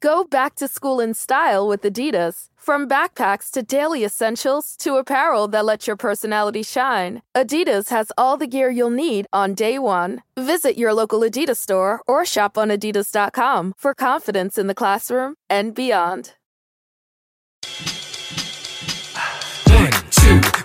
Go back to school in style with Adidas. From backpacks to daily essentials to apparel that lets your personality shine, Adidas has all the gear you'll need on day one. Visit your local Adidas store or shop on adidas.com for confidence in the classroom and beyond.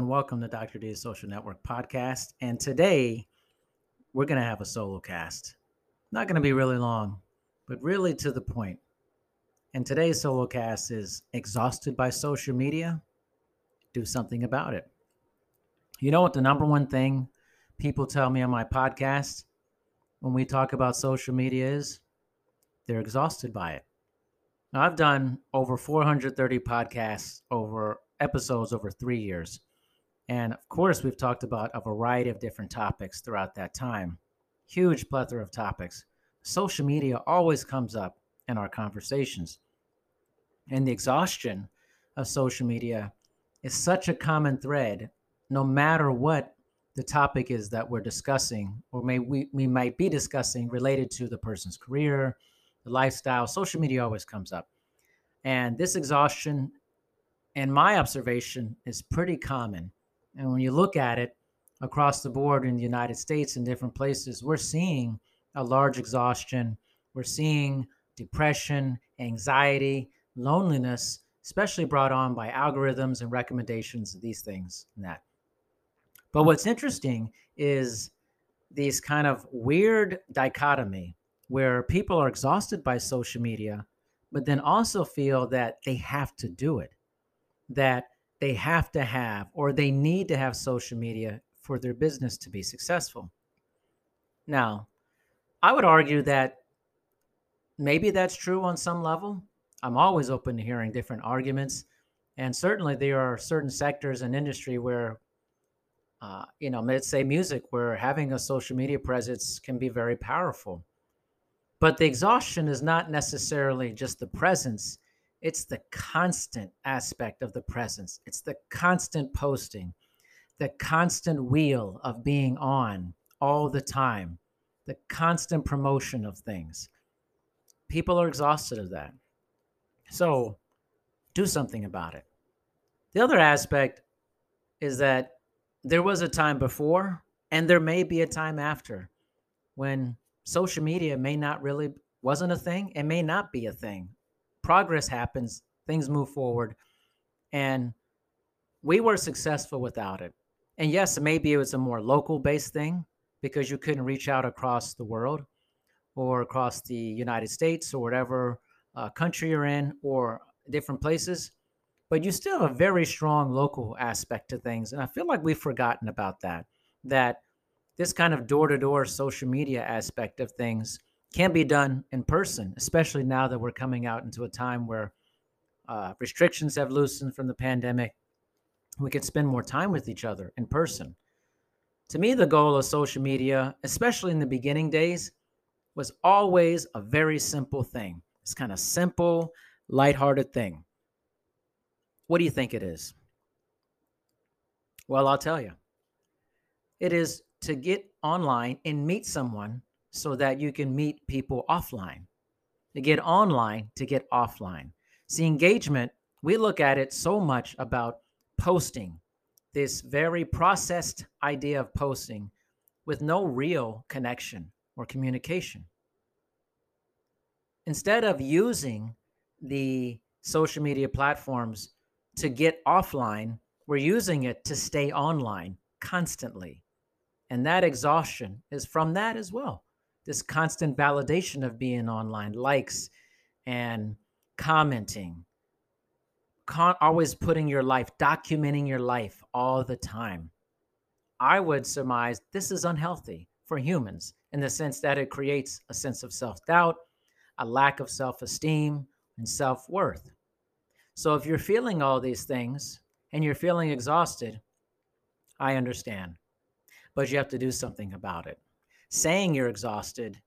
Everyone, welcome to Dr. D's Social Network podcast. And today we're going to have a solo cast. Not going to be really long, but really to the point. And today's solo cast is exhausted by social media. Do something about it. You know what the number one thing people tell me on my podcast when we talk about social media is? They're exhausted by it. Now, I've done over 430 podcasts over episodes over three years. And of course, we've talked about a variety of different topics throughout that time. Huge plethora of topics. Social media always comes up in our conversations. And the exhaustion of social media is such a common thread, no matter what the topic is that we're discussing, or may we, we might be discussing related to the person's career, the lifestyle. Social media always comes up. And this exhaustion and my observation is pretty common. And when you look at it across the board in the United States and different places, we're seeing a large exhaustion. We're seeing depression, anxiety, loneliness, especially brought on by algorithms and recommendations of these things and that. But what's interesting is these kind of weird dichotomy where people are exhausted by social media, but then also feel that they have to do it that they have to have or they need to have social media for their business to be successful. Now, I would argue that maybe that's true on some level. I'm always open to hearing different arguments. And certainly there are certain sectors and in industry where, uh, you know, let's say music, where having a social media presence can be very powerful. But the exhaustion is not necessarily just the presence, it's the constant aspect of the presence. It's the constant posting, the constant wheel of being on all the time, the constant promotion of things. People are exhausted of that. So do something about it. The other aspect is that there was a time before and there may be a time after when social media may not really wasn't a thing it may not be a thing progress happens, things move forward. And we were successful without it. And yes, maybe it was a more local based thing because you couldn't reach out across the world or across the United States or whatever uh, country you're in or different places. But you still have a very strong local aspect to things. And I feel like we've forgotten about that, that this kind of door to door social media aspect of things can be done in person, especially now that we're coming out into a time where uh, restrictions have loosened from the pandemic. We can spend more time with each other in person. To me, the goal of social media, especially in the beginning days, was always a very simple thing. It's kind of simple, lighthearted thing. What do you think it is? Well, I'll tell you. It is to get online and meet someone so that you can meet people offline. To get online, to get offline. See, engagement, we look at it so much about posting, this very processed idea of posting with no real connection or communication. Instead of using the social media platforms to get offline, we're using it to stay online constantly. And that exhaustion is from that as well this constant validation of being online, likes and commenting, con- always putting your life, documenting your life all the time, I would surmise this is unhealthy for humans in the sense that it creates a sense of self doubt, a lack of self esteem, and self worth. So if you're feeling all these things and you're feeling exhausted, I understand, but you have to do something about it. Saying you're exhausted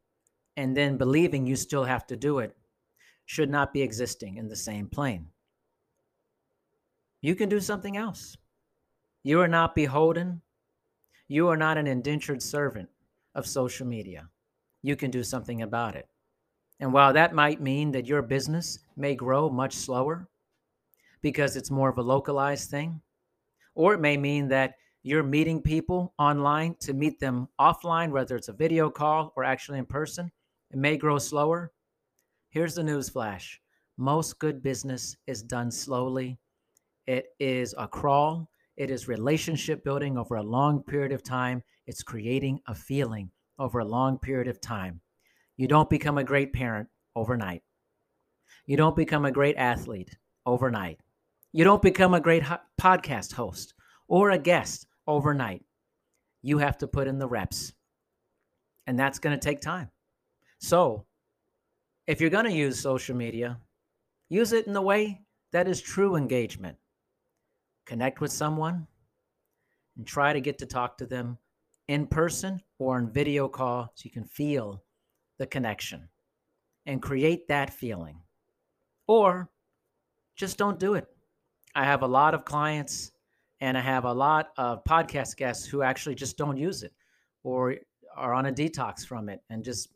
and then believing you still have to do it should not be existing in the same plane. You can do something else. You are not beholden. You are not an indentured servant of social media. You can do something about it. And while that might mean that your business may grow much slower because it's more of a localized thing, or it may mean that you're meeting people online to meet them offline, whether it's a video call or actually in person, it may grow slower. Here's the news flash most good business is done slowly. It is a crawl, it is relationship building over a long period of time, it's creating a feeling over a long period of time. You don't become a great parent overnight. You don't become a great athlete overnight. You don't become a great ho- podcast host or a guest overnight. You have to put in the reps. And that's going to take time. So, if you're going to use social media, use it in the way that is true engagement. Connect with someone and try to get to talk to them in person or in video call so you can feel the connection and create that feeling. Or just don't do it. I have a lot of clients and I have a lot of podcast guests who actually just don't use it or are on a detox from it and just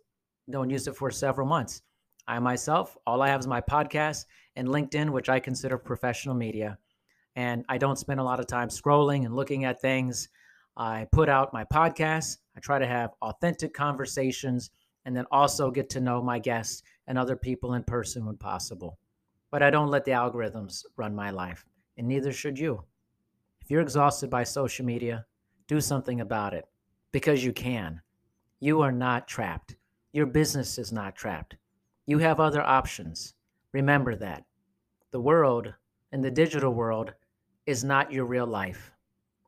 don't use it for several months. I myself, all I have is my podcast and LinkedIn, which I consider professional media. And I don't spend a lot of time scrolling and looking at things. I put out my podcast. I try to have authentic conversations and then also get to know my guests and other people in person when possible. But I don't let the algorithms run my life, and neither should you. If you're exhausted by social media, do something about it because you can. You are not trapped. Your business is not trapped. You have other options. Remember that. The world and the digital world is not your real life.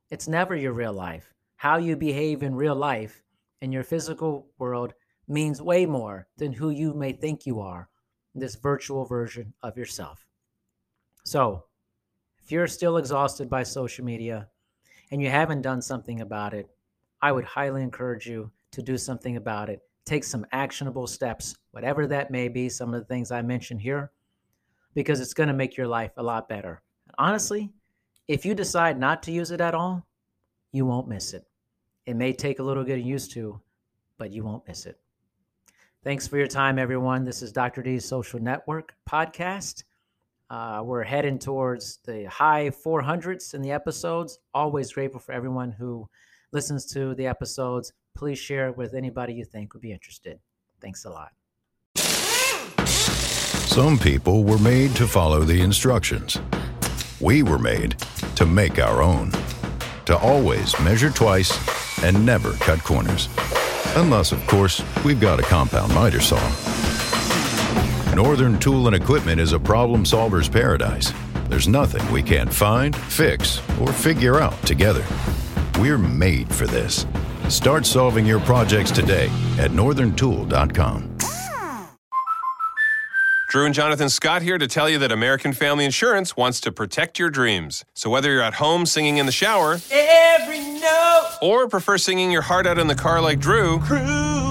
It's never your real life. How you behave in real life in your physical world means way more than who you may think you are this virtual version of yourself. So, if you're still exhausted by social media and you haven't done something about it, I would highly encourage you to do something about it take some actionable steps, whatever that may be, some of the things I mentioned here, because it's going to make your life a lot better. Honestly, if you decide not to use it at all, you won't miss it. It may take a little getting used to, but you won't miss it. Thanks for your time, everyone. This is Dr. D's Social Network podcast. Uh, we're heading towards the high 400s in the episodes. Always grateful for everyone who listens to the episodes please share it with anybody you think would be interested. Thanks a lot. Some people were made to follow the instructions. We were made to make our own. To always measure twice and never cut corners. Unless, of course, we've got a compound miter saw. Northern Tool and Equipment is a problem solver's paradise. There's nothing we can't find, fix, or figure out together. We're made for this. Start solving your projects today at northerntool.com. Drew and Jonathan Scott here to tell you that American Family Insurance wants to protect your dreams. So whether you're at home singing in the shower, every note, or prefer singing your heart out in the car like Drew,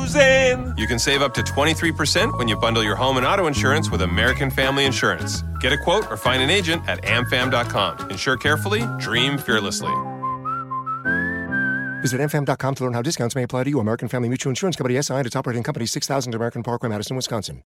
cruising, you can save up to 23% when you bundle your home and auto insurance with American Family Insurance. Get a quote or find an agent at amfam.com. Insure carefully, dream fearlessly. Visit amfam.com to learn how discounts may apply to you. American Family Mutual Insurance Company SI and its operating company 6000 American Parkway, Madison, Wisconsin.